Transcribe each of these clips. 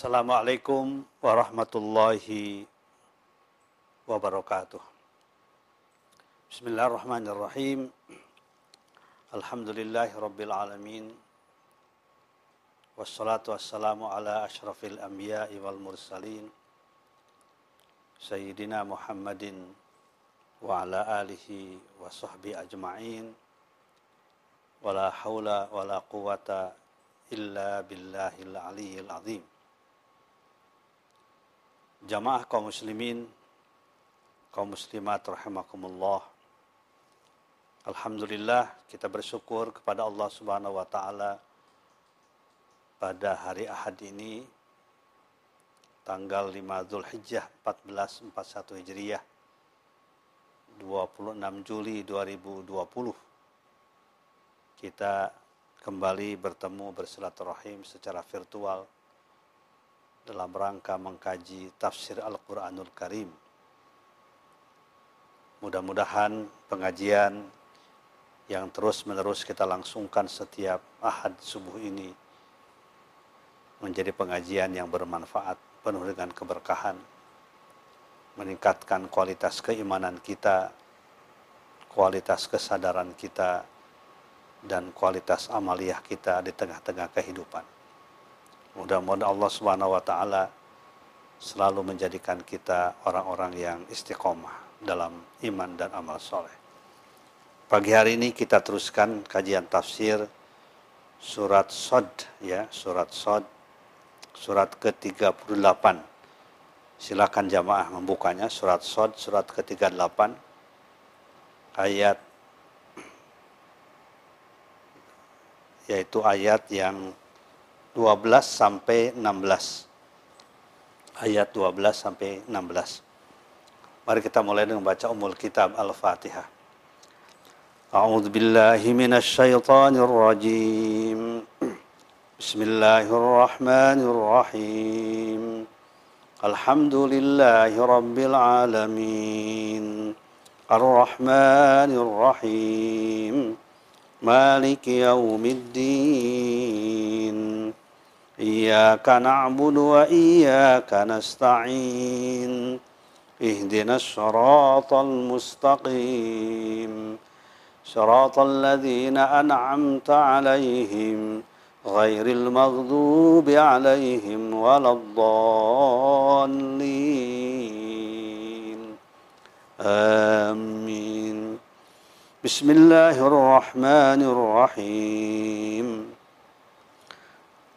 Assalamualaikum warahmatullahi wabarakatuh. Bismillahirrahmanirrahim. Alhamdulillahi rabbil alamin. Wassalatu wassalamu ala ashrafil anbiya'i wal mursalin. Sayyidina Muhammadin wa ala alihi wa sahbihi ajma'in. Wala hawla wala quwata illa billahil aliyyil azim. Jamaah kaum muslimin, kaum muslimat rahimakumullah. Alhamdulillah kita bersyukur kepada Allah Subhanahu wa taala pada hari Ahad ini tanggal 5 Zulhijjah 1441 Hijriah 26 Juli 2020 kita kembali bertemu bersilaturahim secara virtual dalam rangka mengkaji tafsir Al-Quranul Karim. Mudah-mudahan pengajian yang terus-menerus kita langsungkan setiap ahad subuh ini menjadi pengajian yang bermanfaat, penuh dengan keberkahan, meningkatkan kualitas keimanan kita, kualitas kesadaran kita, dan kualitas amaliyah kita di tengah-tengah kehidupan. Mudah-mudahan Allah Subhanahu wa taala selalu menjadikan kita orang-orang yang istiqomah dalam iman dan amal soleh. Pagi hari ini kita teruskan kajian tafsir surat Sod ya, surat Sod surat ke-38. Silakan jamaah membukanya surat Sod surat ke-38 ayat yaitu ayat yang 12 sampai 16. Ayat 12 sampai 16. Mari kita mulai dengan baca umul Kitab Al-Fatihah. A'udzu billahi minasy syaithanir rajim. Bismillahirrahmanirrahim. Alhamdulillahi rabbil alamin. Ar-Rahmanir Rahim. Maliki yaumiddin. إياك نعبد وإياك نستعين اهدنا الصراط المستقيم. صراط الذين أنعمت عليهم غير المغضوب عليهم ولا الضالين. آمين. بسم الله الرحمن الرحيم.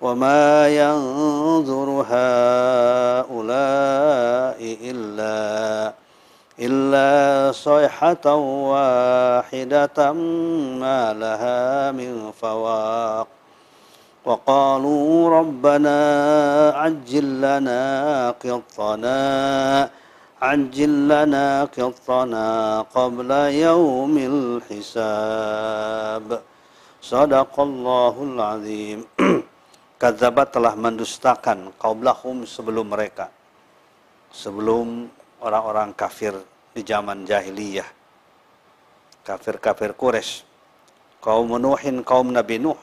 وما ينظر هؤلاء إلا إلا صيحة واحدة ما لها من فواق. وقالوا ربنا عجل لنا قطنا عجل لنا قطنا قبل يوم الحساب. صدق الله العظيم. Kadzabat telah mendustakan kaublahum sebelum mereka sebelum orang-orang kafir di zaman jahiliyah kafir-kafir Quraisy kaum Nuhin kaum Nabi Nuh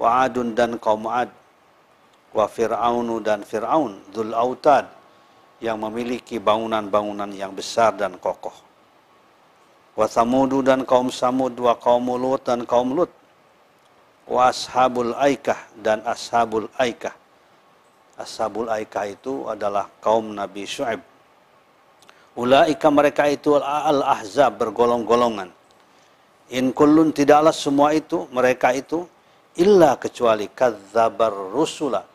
wa Adun dan kaum Ad wa Fir'aunu dan Fir'aun Dzul Autad yang memiliki bangunan-bangunan yang besar dan kokoh. Wa Samudu dan kaum Samud, wa kaum Lut dan kaum Lut. Wa ashabul Aikah dan ashabul Aikah. Ashabul Aikah itu adalah kaum Nabi Shu'aib. Ulaika mereka itu al-ahzab bergolong-golongan. In kullun tidaklah semua itu, mereka itu, illa kecuali kadzabar rusula,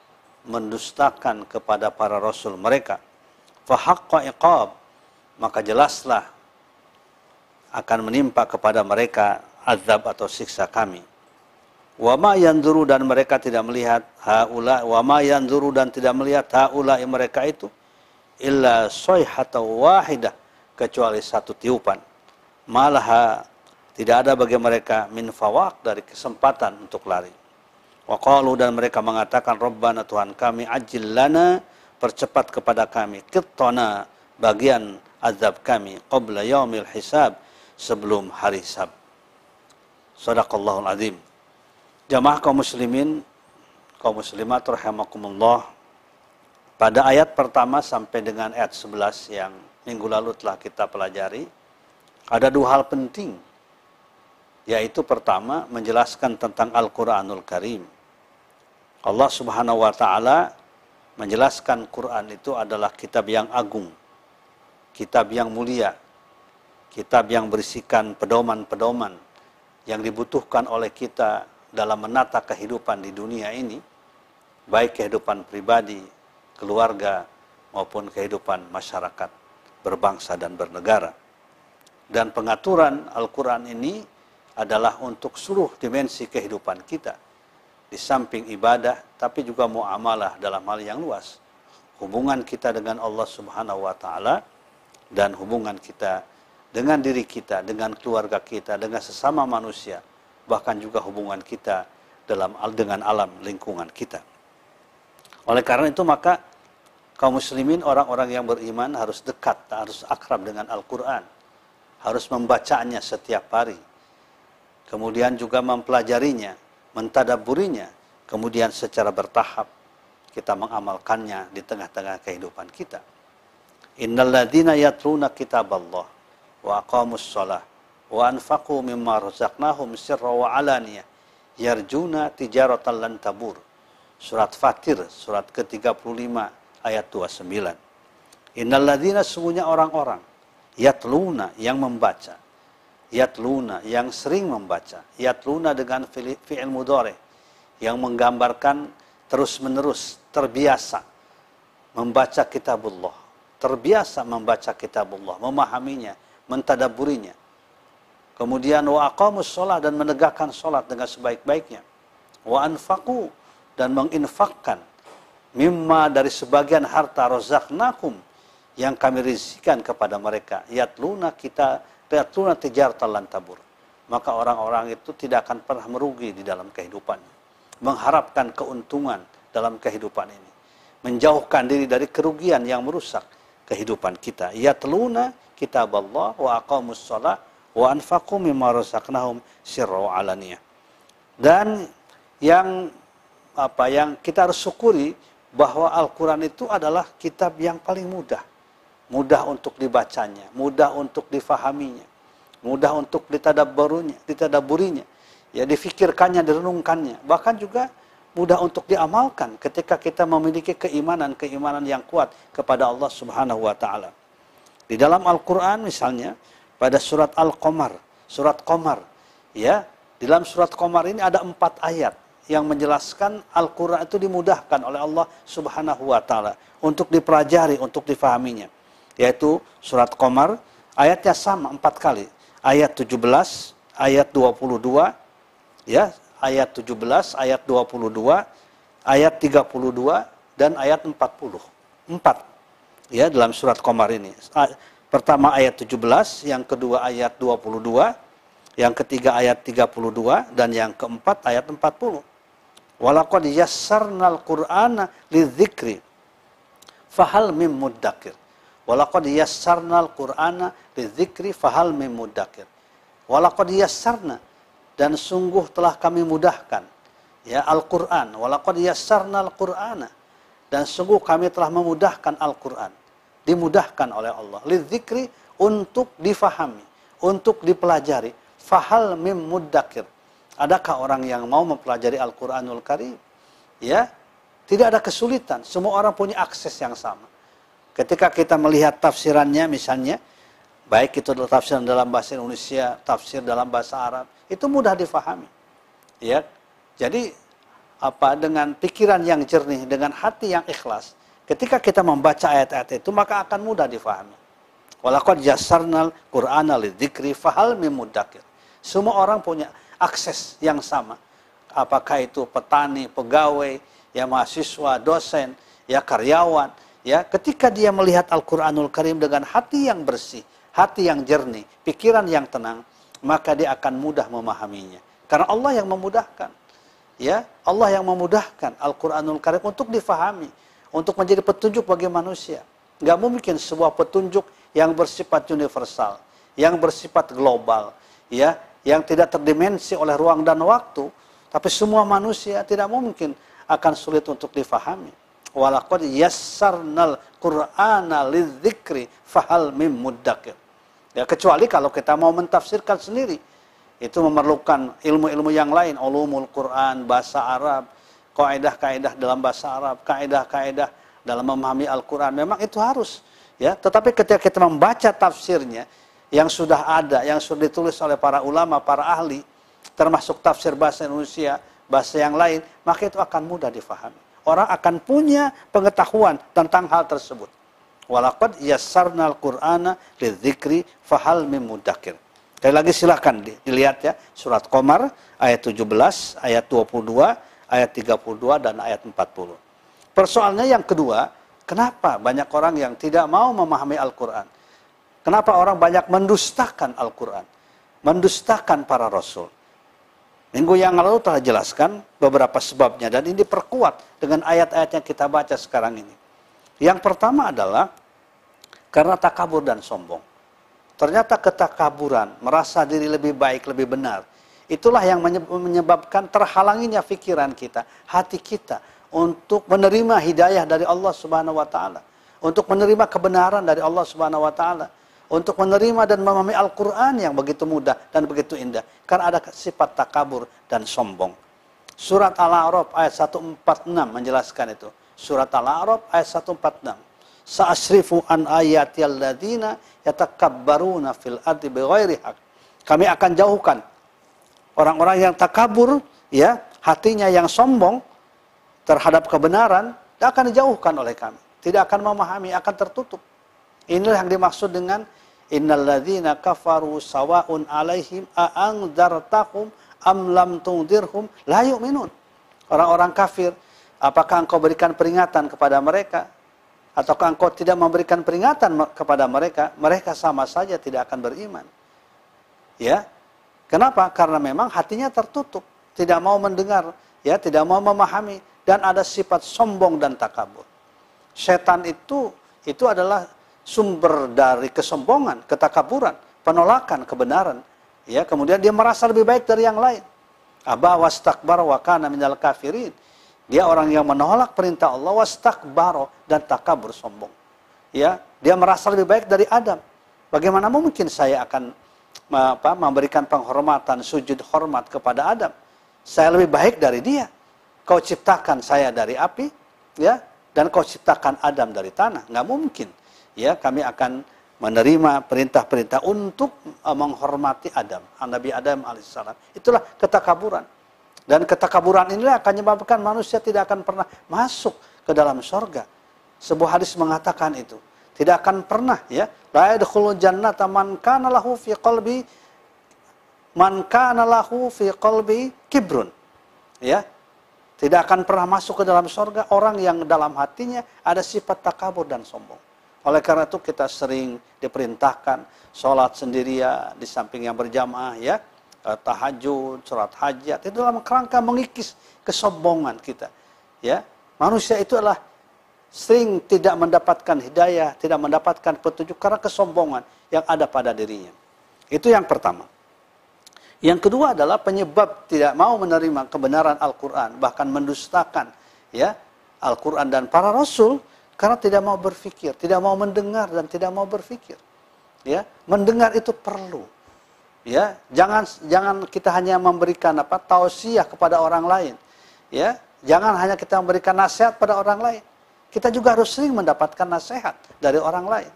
mendustakan kepada para rasul mereka fahaqqa iqab maka jelaslah akan menimpa kepada mereka azab atau siksa kami wa ma yanzuru dan mereka tidak melihat haula wa ma yanzuru dan tidak melihat haula mereka itu illa sayhata wahidah kecuali satu tiupan. Malah tidak ada bagi mereka min fawaq dari kesempatan untuk lari. Wa qalu dan mereka mengatakan Rabbana Tuhan kami ajil lana percepat kepada kami kitana bagian azab kami qabla yaumil hisab sebelum hari hisab. Sadaqallahul azim. Jamaah kaum muslimin, kaum muslimat rahimakumullah. Pada ayat pertama sampai dengan ayat 11 yang minggu lalu telah kita pelajari, ada dua hal penting yaitu pertama menjelaskan tentang Al-Qur'anul Karim. Allah Subhanahu wa taala menjelaskan Quran itu adalah kitab yang agung, kitab yang mulia, kitab yang berisikan pedoman-pedoman yang dibutuhkan oleh kita dalam menata kehidupan di dunia ini, baik kehidupan pribadi, keluarga, maupun kehidupan masyarakat berbangsa dan bernegara. Dan pengaturan Al-Quran ini adalah untuk seluruh dimensi kehidupan kita. Di samping ibadah, tapi juga muamalah dalam hal yang luas. Hubungan kita dengan Allah Subhanahu wa Ta'ala dan hubungan kita dengan diri kita, dengan keluarga kita, dengan sesama manusia, bahkan juga hubungan kita dalam dengan alam lingkungan kita. Oleh karena itu maka kaum muslimin orang-orang yang beriman harus dekat, harus akrab dengan Al-Qur'an. Harus membacanya setiap hari kemudian juga mempelajarinya, mentadaburinya, kemudian secara bertahap kita mengamalkannya di tengah-tengah kehidupan kita. Innalladzina yatluna kitaballah wa aqamus wa anfaqu mimma razaqnahum sirra wa alaniyah yarjuna tijaratan. Surat Fatir, surat ke-35 ayat 29. Innalladzina sesungguhnya orang-orang yatluna yang membaca. Yatluna yang sering membaca. Yatluna dengan fi'il mudhari yang menggambarkan terus-menerus terbiasa membaca kitabullah. Terbiasa membaca kitabullah memahaminya mentadaburinya kemudian wa aqamus sholat dan menegakkan sholat dengan sebaik-baiknya wa anfaqu dan menginfakkan mimma dari sebagian harta rozaknakum yang kami rizkikan kepada mereka yatluna kita Yatluna tijaratan lan tabur. Maka orang-orang itu tidak akan pernah merugi di dalam kehidupannya. Mengharapkan keuntungan dalam kehidupan ini. Menjauhkan diri dari kerugian yang merusak kehidupan kita. Yatluna kitab Allah wa aqamus shalah wa anfaqu mimma razaqnahum sirra. Dan yang apa yang kita harus syukuri bahwa Al-Quran itu adalah kitab yang paling mudah mudah untuk dibacanya, mudah untuk difahaminya, mudah untuk ditadaburinya, ditadaburinya, ya difikirkannya, direnungkannya, bahkan juga mudah untuk diamalkan ketika kita memiliki keimanan-keimanan yang kuat kepada Allah Subhanahu wa taala. Di dalam Al-Qur'an misalnya pada surat Al-Qamar, surat Qamar, ya, dalam surat Qamar ini ada empat ayat yang menjelaskan Al-Quran itu dimudahkan oleh Allah Subhanahu wa Ta'ala untuk dipelajari, untuk difahaminya. Yaitu surat Qamar ayatnya sama empat kali. Ayat 17 ayat 22 ya. Ayat 17 ayat 22 ayat 32 dan ayat 40 empat ya dalam surat Qamar ini pertama ayat 17 yang kedua ayat 22 yang ketiga ayat 32 dan yang keempat ayat 40 walaqad yassarnal qur'ana lidzikri fahal mim muddakir Walaqad yassarnal Qur'ana lidzikri fahal mim muddakir. Walaqad yassarna dan sungguh telah kami mudahkan ya Al-Qur'an. Walaqad yassarnal Qur'ana dan sungguh kami telah memudahkan Al-Qur'an. Dimudahkan oleh Allah. Lidzikri untuk difahami, untuk dipelajari. Fahal mim muddakir. Adakah orang yang mau mempelajari Al-Qur'anul Karim? Ya, tidak ada kesulitan. Semua orang punya akses yang sama. Ketika kita melihat tafsirannya misalnya, baik itu tafsiran dalam bahasa Indonesia, tafsir dalam bahasa Arab, itu mudah difahami. Ya. Jadi apa dengan pikiran yang jernih, dengan hati yang ikhlas, ketika kita membaca ayat-ayat itu maka akan mudah difahami. Walaqad jassarnal Qur'ana lidzikri fahal mimudakir. Semua orang punya akses yang sama. Apakah itu petani, pegawai, ya mahasiswa, dosen, ya karyawan, ya, ketika dia melihat Al-Qur'anul Karim dengan hati yang bersih, hati yang jernih, pikiran yang tenang, maka dia akan mudah memahaminya. Karena Allah yang memudahkan. Ya, Allah yang memudahkan Al-Qur'anul Karim untuk difahami, untuk menjadi petunjuk bagi manusia. Gak mungkin sebuah petunjuk yang bersifat universal, yang bersifat global, ya, yang tidak terdimensi oleh ruang dan waktu, tapi semua manusia tidak mungkin akan sulit untuk difahami. Walaqad yassarnal Qur'ana lidzikri fahal mim muddakir. Ya, kecuali kalau kita mau mentafsirkan sendiri. Itu memerlukan ilmu-ilmu yang lain, ulumul Quran, bahasa Arab, kaidah-kaidah dalam bahasa Arab, kaidah-kaidah dalam memahami Al-Quran. Memang itu harus. ya. Tetapi ketika kita membaca tafsirnya, yang sudah ada, yang sudah ditulis oleh para ulama, para ahli, termasuk tafsir bahasa Indonesia, bahasa yang lain, maka itu akan mudah difahami. Orang akan punya pengetahuan tentang hal tersebut. Walaqad yassarnal Qur'ana lidzikri fahal mim mudakir. Sekali lagi silahkan dilihat ya surat Qamar ayat 17, ayat 22, ayat 32 dan ayat 40. Persoalannya yang kedua, kenapa banyak orang yang tidak mau memahami Al-Qur'an? Kenapa orang banyak mendustakan Al-Qur'an? Mendustakan para rasul. Minggu yang lalu telah jelaskan beberapa sebabnya dan ini diperkuat dengan ayat-ayat yang kita baca sekarang ini. Yang pertama adalah karena takabur dan sombong. Ternyata ketakaburan, merasa diri lebih baik, lebih benar. Itulah yang menyebabkan terhalanginya pikiran kita, hati kita untuk menerima hidayah dari Allah Subhanahu wa taala, untuk menerima kebenaran dari Allah Subhanahu wa taala untuk menerima dan memahami Al-Quran yang begitu mudah dan begitu indah. Karena ada sifat takabur dan sombong. Surat Al-A'raf ayat 146 menjelaskan itu. Surat Al-A'raf ayat 146. Sa'asrifu an ayati alladhina yatakabbaruna fil ardi bighairi haq. Kami akan jauhkan orang-orang yang takabur, ya, hatinya yang sombong terhadap kebenaran, akan dijauhkan oleh kami. Tidak akan memahami, akan tertutup. Inilah yang dimaksud dengan innalladzina kafaru sawaun alaihim a'angdartahum am lam tungdirhum la yu'minun. Orang-orang kafir, apakah engkau berikan peringatan kepada mereka ataukah engkau tidak memberikan peringatan kepada mereka, mereka sama saja tidak akan beriman. Ya. Kenapa? Karena memang hatinya tertutup, tidak mau mendengar, ya, tidak mau memahami dan ada sifat sombong dan takabur. Setan itu itu adalah sumber dari kesombongan, ketakaburan, penolakan kebenaran. Ya, kemudian dia merasa lebih baik dari yang lain. Aba wastakbar wa kana minal kafirin. Dia orang yang menolak perintah Allah wastakbar dan takabur sombong. Ya, dia merasa lebih baik dari Adam. Bagaimana mungkin saya akan apa, memberikan penghormatan, sujud hormat kepada Adam? Saya lebih baik dari dia. Kau ciptakan saya dari api, ya, dan kau ciptakan Adam dari tanah. Nggak mungkin ya kami akan menerima perintah-perintah untuk uh, menghormati Adam, Nabi Adam alaihissalam. Itulah ketakaburan. Dan ketakaburan inilah akan menyebabkan manusia tidak akan pernah masuk ke dalam sorga. Sebuah hadis mengatakan itu. Tidak akan pernah ya. La yadkhulu jannata man kana lahu fi qalbi man kana lahu fi qalbi kibrun. Ya. Tidak akan pernah masuk ke dalam sorga orang yang dalam hatinya ada sifat takabur dan sombong. Oleh karena itu kita sering diperintahkan sholat sendirian di samping yang berjamaah ya, eh, tahajud, sholat hajat itu dalam kerangka mengikis kesombongan kita. Ya, manusia itu adalah sering tidak mendapatkan hidayah, tidak mendapatkan petunjuk karena kesombongan yang ada pada dirinya. Itu yang pertama. Yang kedua adalah penyebab tidak mau menerima kebenaran Al-Quran, bahkan mendustakan ya Al-Quran dan para Rasul karena tidak mau berpikir, tidak mau mendengar dan tidak mau berpikir. Ya, mendengar itu perlu. Ya, jangan jangan kita hanya memberikan apa tausiah kepada orang lain. Ya, jangan hanya kita memberikan nasihat pada orang lain. Kita juga harus sering mendapatkan nasihat dari orang lain.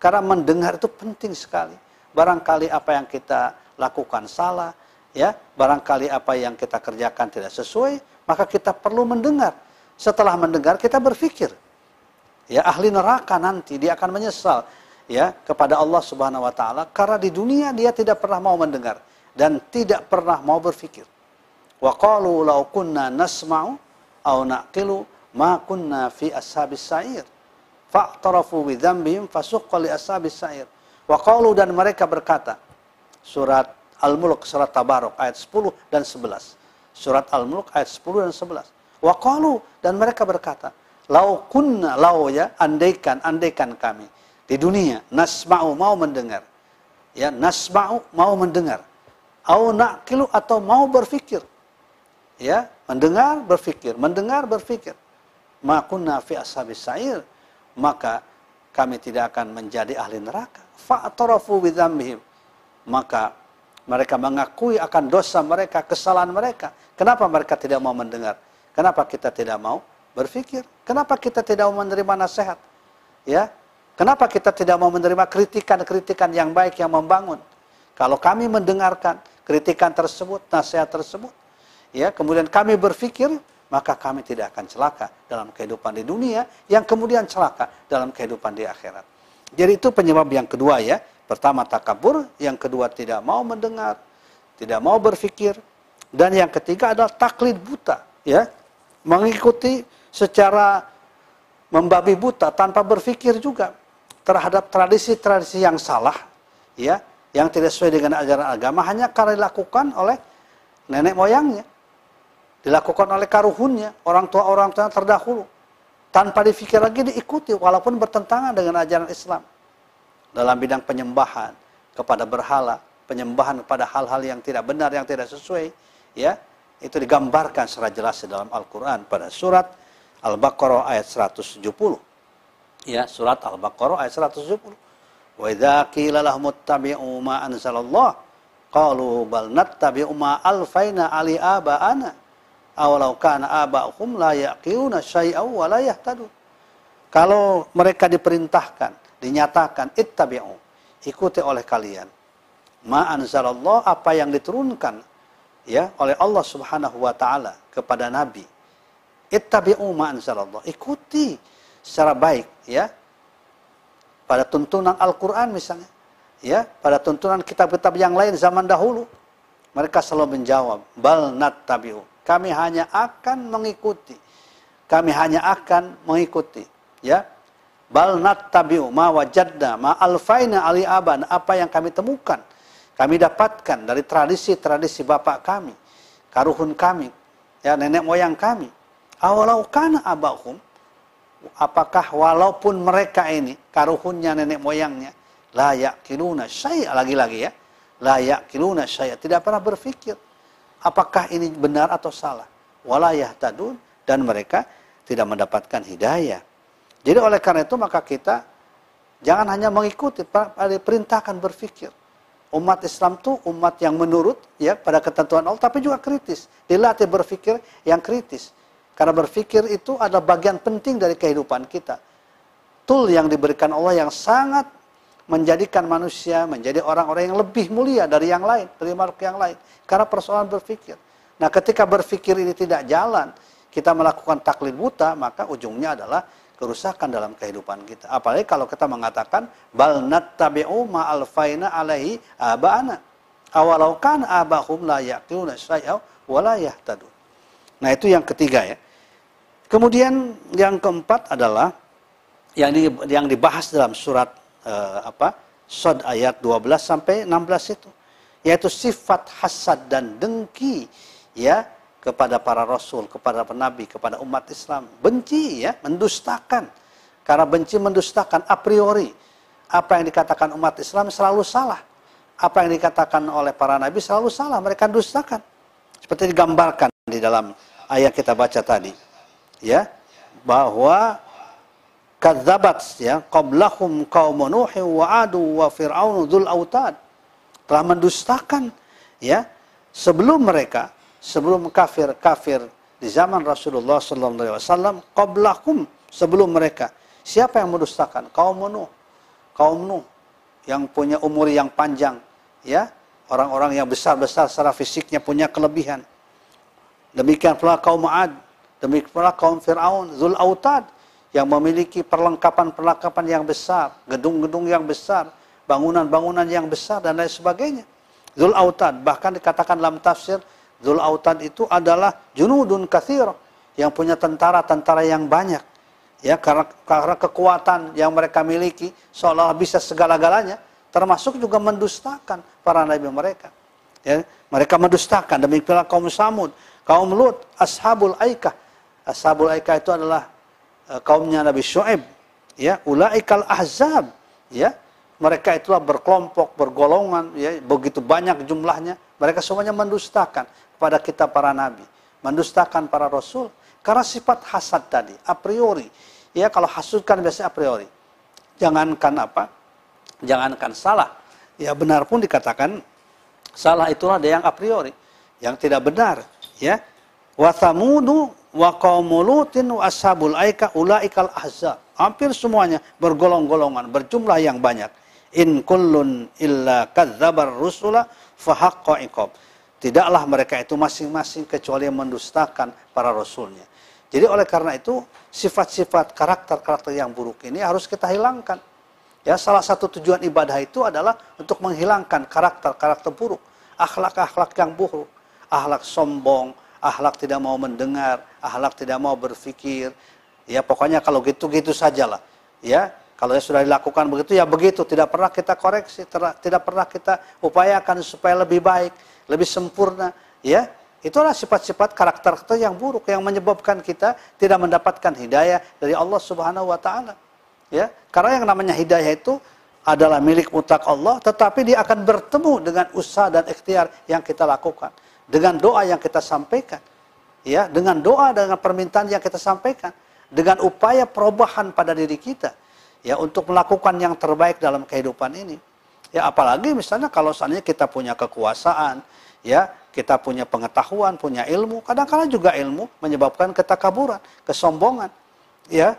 Karena mendengar itu penting sekali. Barangkali apa yang kita lakukan salah, ya, barangkali apa yang kita kerjakan tidak sesuai, maka kita perlu mendengar. Setelah mendengar kita berpikir, ya ahli neraka nanti dia akan menyesal ya kepada Allah Subhanahu wa taala karena di dunia dia tidak pernah mau mendengar dan tidak pernah mau berpikir. Wa qalu law kunna nasma'u aw naqilu ma kunna fi ashabis sa'ir. fa'tarafu bi dzambihim fasuqqa li ashabis sa'ir. Wa qalu dan mereka berkata. Surat Al-Mulk surat Tabarok ayat 10 dan 11. Surat Al-Mulk ayat 10 dan 11. Wa qalu dan mereka berkata, "Lau kunna lau ya andaikan andaikan kami di dunia nasma'u mau mendengar." Ya, nasma'u mau mendengar. Au naqilu atau mau berfikir. Ya, mendengar berfikir, mendengar berfikir. Makunna fi ashabis sa'ir maka kami tidak akan menjadi ahli neraka. Fa'tarafu bidzambihim. Maka mereka mengakui akan dosa mereka, kesalahan mereka. Kenapa mereka tidak mau mendengar? Kenapa kita tidak mau berpikir? Kenapa kita tidak mau menerima nasihat? Ya, Kenapa kita tidak mau menerima kritikan-kritikan yang baik yang membangun? Kalau kami mendengarkan kritikan tersebut, nasihat tersebut, ya, kemudian kami berpikir, maka kami tidak akan celaka dalam kehidupan di dunia yang kemudian celaka dalam kehidupan di akhirat. Jadi itu penyebab yang kedua ya. Pertama takabur, yang kedua tidak mau mendengar, tidak mau berpikir, dan yang ketiga adalah taklid buta, ya. Mengikuti secara membabi buta tanpa berpikir juga terhadap tradisi-tradisi yang salah, ya, yang tidak sesuai dengan ajaran agama hanya karena dilakukan oleh nenek moyangnya dilakukan oleh karuhunnya, orang tua-orang tua terdahulu. Tanpa dipikir lagi diikuti, walaupun bertentangan dengan ajaran Islam. Dalam bidang penyembahan kepada berhala, penyembahan kepada hal-hal yang tidak benar, yang tidak sesuai, ya itu digambarkan secara jelas di dalam Al-Quran pada surat Al-Baqarah ayat 170. Ya, surat Al-Baqarah ayat 170. Wa idza qila lahum ittabi'u ma anzalallah qalu bal nattabi'u ma alfaina ali aba'ana awalau kana aba'hum la yaqiluna syai'aw wa la yahtadun. Kalau mereka diperintahkan, dinyatakan ittabi'u, ikuti oleh kalian. Ma anzalallah apa yang diturunkan ya oleh Allah Subhanahu wa taala kepada nabi. Ittabi'u ma anzalallah. Ikuti secara baik ya. Pada tuntunan Al-Qur'an misalnya, ya, pada tuntunan kitab-kitab yang lain zaman dahulu. Mereka selalu menjawab, bal nattabi'u kami hanya akan mengikuti. Kami hanya akan mengikuti. Ya. Bal nattabi'u ma wajadna ma alfaina ali aban. Apa yang kami temukan. Kami dapatkan dari tradisi-tradisi bapak kami. Karuhun kami. Ya, nenek moyang kami. Awalau kana abahum. Apakah walaupun mereka ini, karuhunnya nenek moyangnya, layak kiluna saya lagi-lagi ya, layak kiluna saya tidak pernah berpikir apakah ini benar atau salah. Walayah tadun dan mereka tidak mendapatkan hidayah. Jadi oleh karena itu maka kita jangan hanya mengikuti, perintahkan berpikir. Umat Islam itu umat yang menurut ya pada ketentuan Allah tapi juga kritis. Dilatih berpikir yang kritis. Karena berpikir itu adalah bagian penting dari kehidupan kita. Tool yang diberikan Allah yang sangat menjadikan manusia menjadi orang-orang yang lebih mulia dari yang lain, dari makhluk yang lain. Karena persoalan berpikir. Nah ketika berpikir ini tidak jalan, kita melakukan taklid buta, maka ujungnya adalah kerusakan dalam kehidupan kita. Apalagi kalau kita mengatakan bal nattabi'u ma alfaina alaihi aba'ana. Awalau kan abahum la yaqiluna syai'a wa la. Nah, itu yang ketiga ya. Kemudian yang keempat adalah yang di, yang dibahas dalam surat uh, apa? Sod ayat 12 sampai 16 itu yaitu sifat hasad dan dengki ya kepada para rasul, kepada nabi, kepada umat Islam. Benci ya, mendustakan. Karena benci mendustakan a priori. Apa yang dikatakan umat Islam selalu salah. Apa yang dikatakan oleh para nabi selalu salah, mereka dustakan. Seperti digambarkan di dalam ayat kita baca tadi. Ya, bahwa kadzabat ya. Qablahum qaum nuh wa adu wa fir'aun dzul autad. Telah mendustakan ya sebelum mereka sebelum kafir kafir di zaman Rasulullah sallallahu alaihi wasallam qablahum sebelum mereka. Siapa yang mendustakan? Kaum Nuh. Kaum Nuh yang punya umur yang panjang ya. Orang-orang yang besar-besar secara fisiknya punya kelebihan. Demikian pula kaum Ad demikian pula kaum Firaun Zul Autad yang memiliki perlengkapan-perlengkapan yang besar, gedung-gedung yang besar, bangunan-bangunan yang besar dan lain sebagainya. Zul Autad, bahkan dikatakan dalam tafsir, Zul Autad itu adalah junudun kathir, yang punya tentara-tentara yang banyak. ya karena, karena kekuatan yang mereka miliki seolah bisa segala-galanya termasuk juga mendustakan para nabi mereka ya mereka mendustakan demikian kaum Samud kaum Lut ashabul Aikah ashabul Aikah itu adalah kaumnya Nabi Shu'aib ya ulaikal ahzab ya. Mereka itulah berkelompok bergolongan ya begitu banyak jumlahnya mereka semuanya mendustakan kepada kita para nabi mendustakan para rasul karena sifat hasad tadi a priori ya. Kalau hasud kan biasanya a priori. Jangankan apa? Jangankan salah. Ya benar pun dikatakan salah itulah ada yang a priori yang tidak benar ya. Wa wa qaumulutin wa ashabul aika ulaikal ahzab hampir semuanya bergolong-golongan berjumlah yang banyak. In kullun illa kadzabar rusula fahaqqa iqab. Tidaklah mereka itu masing-masing kecuali mendustakan para rasulnya. Jadi oleh karena itu sifat-sifat karakter-karakter yang buruk ini harus kita hilangkan. Ya salah satu tujuan ibadah itu adalah untuk menghilangkan karakter-karakter buruk. Akhlak-akhlak yang buruk. Akhlak sombong akhlak tidak mau mendengar akhlak tidak mau berpikir ya pokoknya kalau gitu-gitu sajalah ya kalau sudah dilakukan begitu ya begitu, tidak pernah kita koreksi, tidak pernah kita upayakan supaya lebih baik, lebih sempurna, ya. Itulah sifat-sifat karakter yang buruk yang menyebabkan kita tidak mendapatkan hidayah dari Allah Subhanahu wa taala. Ya, karena yang namanya hidayah itu adalah milik mutlak Allah, tetapi dia akan bertemu dengan usaha dan ikhtiar yang kita lakukan, dengan doa yang kita sampaikan. Ya, dengan doa dengan permintaan yang kita sampaikan, dengan upaya perubahan pada diri kita ya untuk melakukan yang terbaik dalam kehidupan ini. Ya apalagi misalnya kalau seandainya kita punya kekuasaan, ya kita punya pengetahuan, punya ilmu, kadang-kadang juga ilmu menyebabkan ketakaburan, kesombongan. Ya,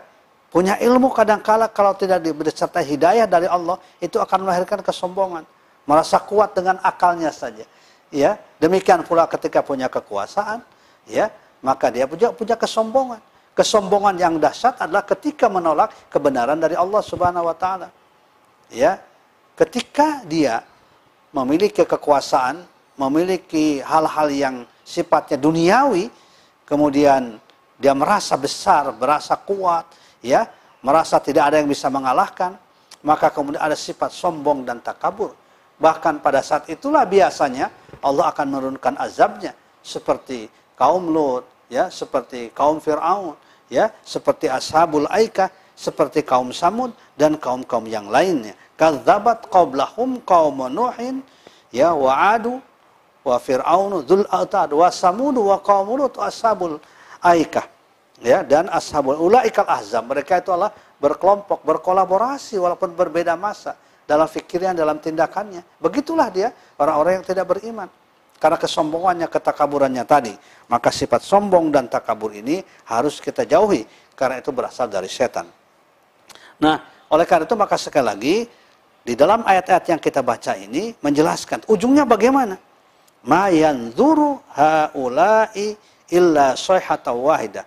punya ilmu kadang-kala kalau tidak disertai hidayah dari Allah, itu akan melahirkan kesombongan, merasa kuat dengan akalnya saja. Ya, demikian pula ketika punya kekuasaan, ya, maka dia punya punya kesombongan. Kesombongan yang dahsyat adalah ketika menolak kebenaran dari Allah Subhanahu wa taala. Ya. Ketika dia memiliki kekuasaan, memiliki hal-hal yang sifatnya duniawi, kemudian dia merasa besar, merasa kuat, ya, merasa tidak ada yang bisa mengalahkan, maka kemudian ada sifat sombong dan takabur. Bahkan pada saat itulah biasanya Allah akan menurunkan azabnya seperti kaum Lut, ya, seperti kaum Firaun, ya seperti ashabul aikah seperti kaum Samud dan kaum-kaum yang lainnya. Kadzabat qablahum kaum Nuhin ya wa Adu wa Fir'aun dzul autad wa Samud wa qaum Lut ashabul aikah. Ya, dan ashabul ulaikal ahzab. Mereka itu adalah berkelompok, berkolaborasi walaupun berbeda masa dalam fikirnya, dalam tindakannya. Begitulah dia orang-orang yang tidak beriman. Karena kesombongannya, ketakaburannya tadi. Maka sifat sombong dan takabur ini harus kita jauhi. Karena itu berasal dari setan. Nah, oleh karena itu maka sekali lagi, di dalam ayat-ayat yang kita baca ini menjelaskan ujungnya bagaimana. Ma yanzuru haula'i illa sayhata wahidah.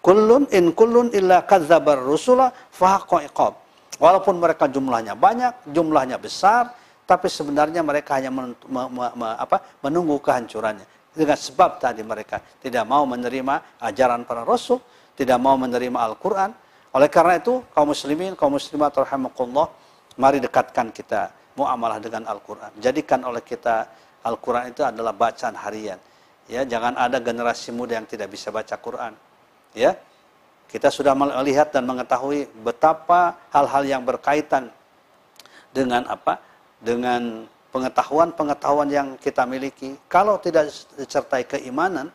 Kullun in kullun illa kadzabar rusula fahaqqa iqab. Walaupun mereka jumlahnya banyak, jumlahnya besar, tapi sebenarnya mereka hanya menunggu kehancurannya. Dengan sebab tadi mereka tidak mau menerima ajaran para rasul, tidak mau menerima Al-Quran. Oleh karena itu, kaum muslimin, kaum muslimat rahimakumullah, mari dekatkan kita muamalah dengan Al-Quran. Jadikan oleh kita Al-Quran itu adalah bacaan harian. Ya, jangan ada generasi muda yang tidak bisa baca Quran. Ya, kita sudah melihat dan mengetahui betapa hal-hal yang berkaitan dengan apa dengan pengetahuan-pengetahuan yang kita miliki, kalau tidak disertai keimanan,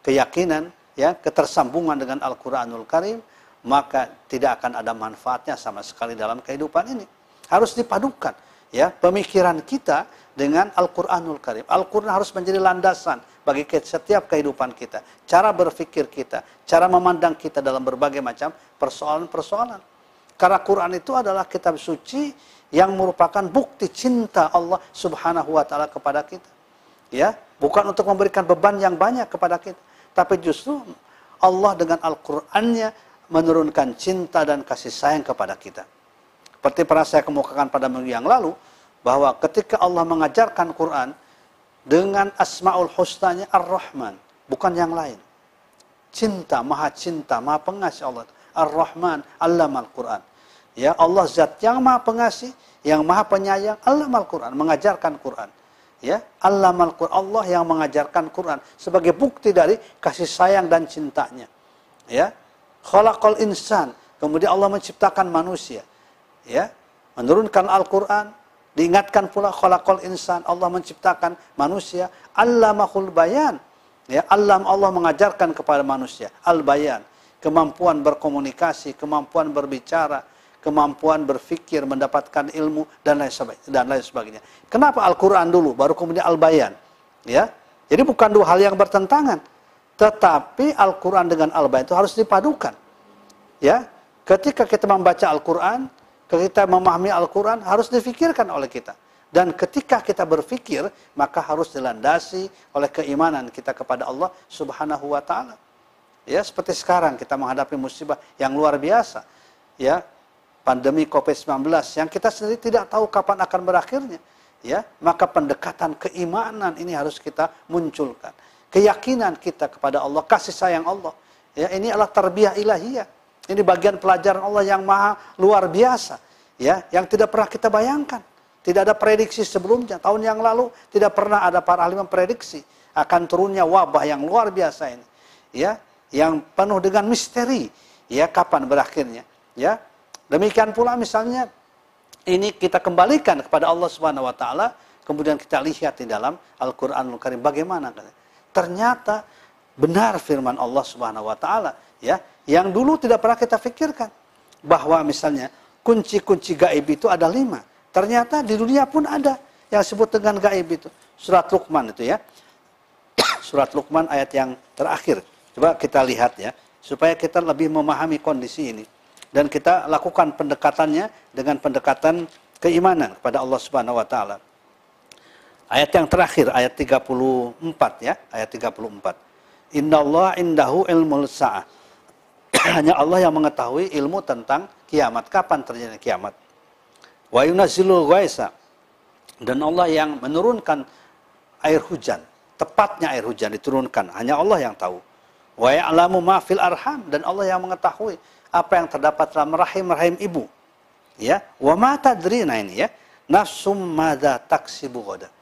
keyakinan, ya, ketersambungan dengan Al-Qur'anul Karim, maka tidak akan ada manfaatnya sama sekali dalam kehidupan ini. Harus dipadukan ya pemikiran kita dengan Al-Qur'anul Karim. Al-Qur'an harus menjadi landasan bagi setiap kehidupan kita, cara berpikir kita, cara memandang kita dalam berbagai macam persoalan-persoalan. Karena Quran itu adalah kitab suci yang merupakan bukti cinta Allah Subhanahu wa taala kepada kita. Ya, bukan untuk memberikan beban yang banyak kepada kita, tapi justru Allah dengan Al-Qur'annya menurunkan cinta dan kasih sayang kepada kita. Seperti pernah saya kemukakan pada minggu yang lalu, bahwa ketika Allah mengajarkan Quran dengan asmaul husnanya Ar-Rahman, bukan yang lain. Cinta, maha cinta, maha pengasih Allah. Ar-Rahman, Allamal Quran. Ya, Allah zat yang Maha Pengasih, yang Maha Penyayang, Allamal Quran, mengajarkan Quran. Ya, Allamal Quran, Allah yang mengajarkan Quran sebagai bukti dari kasih sayang dan cintanya. Ya, khalaqal insan, kemudian Allah menciptakan manusia. Ya, menurunkan Al-Quran, diingatkan pula khalaqal insan, Allah menciptakan manusia, Allamahul bayan. Ya, Allam Allah mengajarkan kepada manusia al-bayan, kemampuan berkomunikasi, kemampuan berbicara, kemampuan berpikir, mendapatkan ilmu dan lain sebagainya. Dan lain sebagainya. Kenapa Al-Qur'an dulu baru kemudian Al-Bayan? Ya. Jadi bukan dua hal yang bertentangan. Tetapi Al-Qur'an dengan Al-Bayan itu harus dipadukan. Ya. Ketika kita membaca Al-Qur'an, kita memahami Al-Qur'an harus difikirkan oleh kita. Dan ketika kita berpikir, maka harus dilandasi oleh keimanan kita kepada Allah Subhanahu wa taala. Ya, seperti sekarang kita menghadapi musibah yang luar biasa. Ya, pandemi COVID-19 yang kita sendiri tidak tahu kapan akan berakhirnya. Ya, maka pendekatan keimanan ini harus kita munculkan. Keyakinan kita kepada Allah, kasih sayang Allah. Ya, ini adalah tarbiyah ilahiyah. Ini bagian pelajaran Allah yang maha luar biasa. Ya, yang tidak pernah kita bayangkan. Tidak ada prediksi sebelumnya. Tahun yang lalu tidak pernah ada para ahli memprediksi akan turunnya wabah yang luar biasa ini. Ya, yang penuh dengan misteri. Ya, kapan berakhirnya? Ya, Demikian pula misalnya ini kita kembalikan kepada Allah Subhanahu wa taala, kemudian kita lihat di dalam Al-Qur'anul Karim bagaimana ternyata benar firman Allah Subhanahu wa taala ya, yang dulu tidak pernah kita pikirkan bahwa misalnya kunci-kunci gaib itu ada lima. Ternyata di dunia pun ada yang disebut dengan gaib itu. Surat Luqman itu ya. Surat Luqman ayat yang terakhir. Coba kita lihat ya, supaya kita lebih memahami kondisi ini dan kita lakukan pendekatannya dengan pendekatan keimanan kepada Allah Subhanahu wa taala. Ayat yang terakhir ayat 34 ya, ayat 34. Innallaha indahu ilmul sa'ah. Hanya Allah yang mengetahui ilmu tentang kiamat, kapan terjadi kiamat. Wa yunazzilul ghaisa. Dan Allah yang menurunkan air hujan, tepatnya air hujan diturunkan, hanya Allah yang tahu. Wa ya'lamu ma fil arham dan Allah yang mengetahui apa yang terdapat dalam rahim-rahim ibu. Ya, wa ma tadrina ini ya. Nafsum madza taksibu ghadan.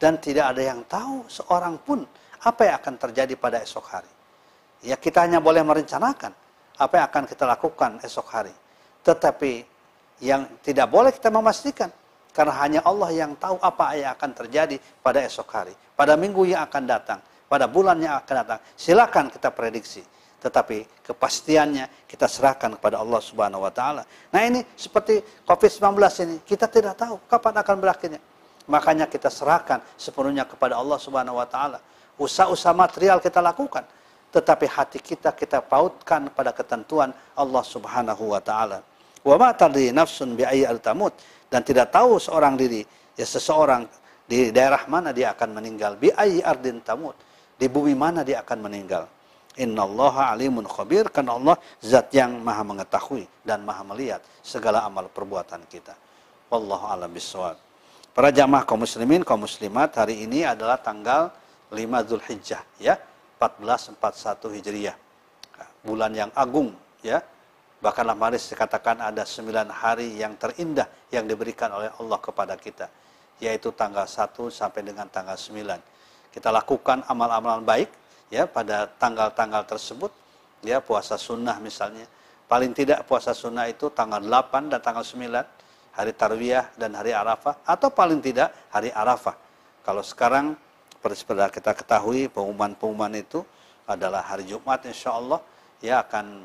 Dan tidak ada yang tahu seorang pun apa yang akan terjadi pada esok hari. Ya, kita hanya boleh merencanakan apa yang akan kita lakukan esok hari. Tetapi yang tidak boleh kita memastikan karena hanya Allah yang tahu apa yang akan terjadi pada esok hari, pada minggu yang akan datang, pada bulan yang akan datang. Silakan kita prediksi tetapi kepastiannya kita serahkan kepada Allah Subhanahu wa taala. Nah, ini seperti Covid-19 ini, kita tidak tahu kapan akan berakhirnya. Makanya kita serahkan sepenuhnya kepada Allah Subhanahu wa taala. Usaha-usaha material kita lakukan, tetapi hati kita kita pautkan pada ketentuan Allah Subhanahu wa taala. Wa ma tadri nafsun bi ayyi tamut dan tidak tahu seorang diri ya seseorang di daerah mana dia akan meninggal bi ayyi ardin tamut di bumi mana dia akan meninggal Innallaha alimun khabir karena Allah zat yang maha mengetahui dan maha melihat segala amal perbuatan kita. Wallahu a'lam bishawab. Para jamaah kaum muslimin, kaum muslimat, hari ini adalah tanggal 5 Zulhijjah ya, 1441 Hijriah. Bulan yang agung ya. Bahkan Lamaris dikatakan ada 9 hari yang terindah yang diberikan oleh Allah kepada kita, yaitu tanggal 1 sampai dengan tanggal 9. Kita lakukan amal-amalan baik ya pada tanggal-tanggal tersebut ya puasa sunnah misalnya paling tidak puasa sunnah itu tanggal 8 dan tanggal 9 hari tarwiyah dan hari arafah atau paling tidak hari arafah kalau sekarang seperti kita ketahui pengumuman-pengumuman itu adalah hari Jumat insya Allah ya akan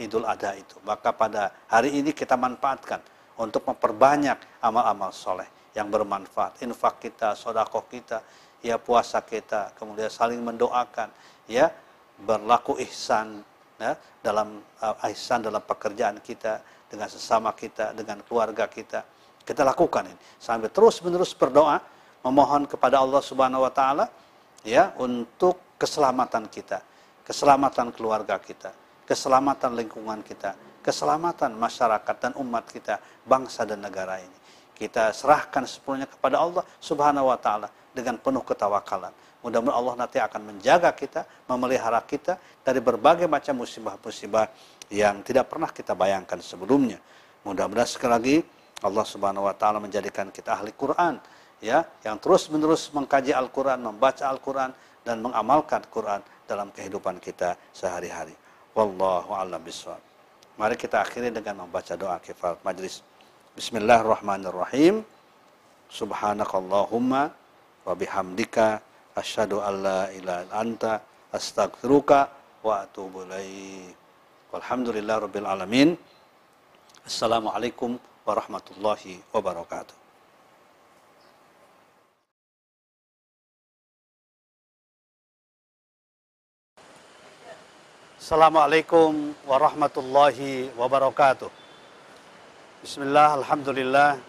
Idul Adha itu. Maka pada hari ini kita manfaatkan untuk memperbanyak amal-amal soleh yang bermanfaat. Infak kita, sodakoh kita ya puasa kita, kemudian saling mendoakan, ya berlaku ihsan ya, dalam uh, ihsan dalam pekerjaan kita dengan sesama kita, dengan keluarga kita. Kita lakukan ini. Sampai terus menerus berdoa memohon kepada Allah Subhanahu wa taala ya untuk keselamatan kita, keselamatan keluarga kita, keselamatan lingkungan kita, keselamatan masyarakat dan umat kita, bangsa dan negara ini. kita serahkan sepenuhnya kepada Allah Subhanahu wa taala dengan penuh ketawakalan. Mudah-mudahan Allah nanti akan menjaga kita, memelihara kita dari berbagai macam musibah-musibah yang tidak pernah kita bayangkan sebelumnya. Mudah-mudahan sekali lagi Allah Subhanahu wa taala menjadikan kita ahli Quran ya, yang terus-menerus mengkaji Al-Qur'an, membaca Al-Qur'an dan mengamalkan Quran dalam kehidupan kita sehari-hari. Wallahu a'lam bishawab. Mari kita akhiri dengan membaca doa kifarat majlis. Bismillahirrahmanirrahim. Subhanakallahumma wa bihamdika asyhadu an la ilaha anta astaghfiruka wa atubu ilaik. Walhamdulillah rabbil alamin. Assalamualaikum warahmatullahi wabarakatuh. Assalamualaikum warahmatullahi wabarakatuh. Bismillah, Alhamdulillah,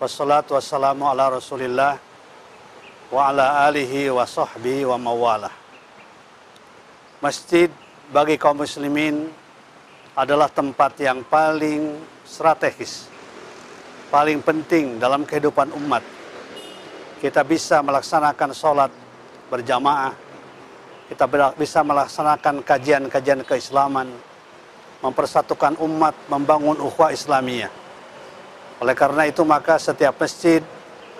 wassalatu wassalamu ala rasulillah, wa ala alihi wa sahbihi wa mawalah. Masjid bagi kaum muslimin adalah tempat yang paling strategis, paling penting dalam kehidupan umat. Kita bisa melaksanakan sholat berjamaah, kita bisa melaksanakan kajian-kajian keislaman, mempersatukan umat, membangun ukhuwah Islamiyah. Oleh karena itu maka setiap masjid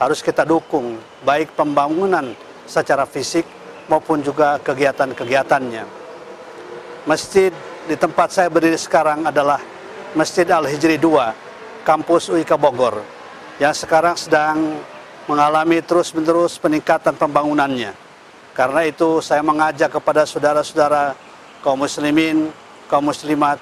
harus kita dukung baik pembangunan secara fisik maupun juga kegiatan-kegiatannya. Masjid di tempat saya berdiri sekarang adalah Masjid Al-Hijri 2, kampus UIK Bogor, yang sekarang sedang mengalami terus-menerus peningkatan pembangunannya. Karena itu saya mengajak kepada saudara-saudara kaum muslimin, kaum muslimat,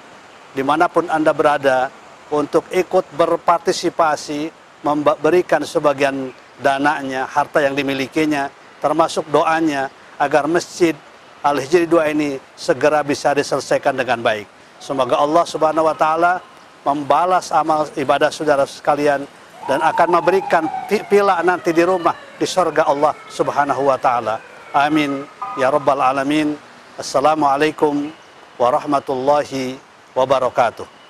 di mana pun Anda berada, untuk ikut berpartisipasi, memberikan sebagian dananya, harta yang dimilikinya, termasuk doanya, agar masjid Al-Hijri 2 ini segera bisa diselesaikan dengan baik. Semoga Allah Subhanahu wa taala membalas amal ibadah saudara sekalian dan akan memberikan pila nanti di rumah di surga Allah Subhanahu wa taala. Amin ya rabbal alamin. Assalamualaikum warahmatullahi wabarakatuh.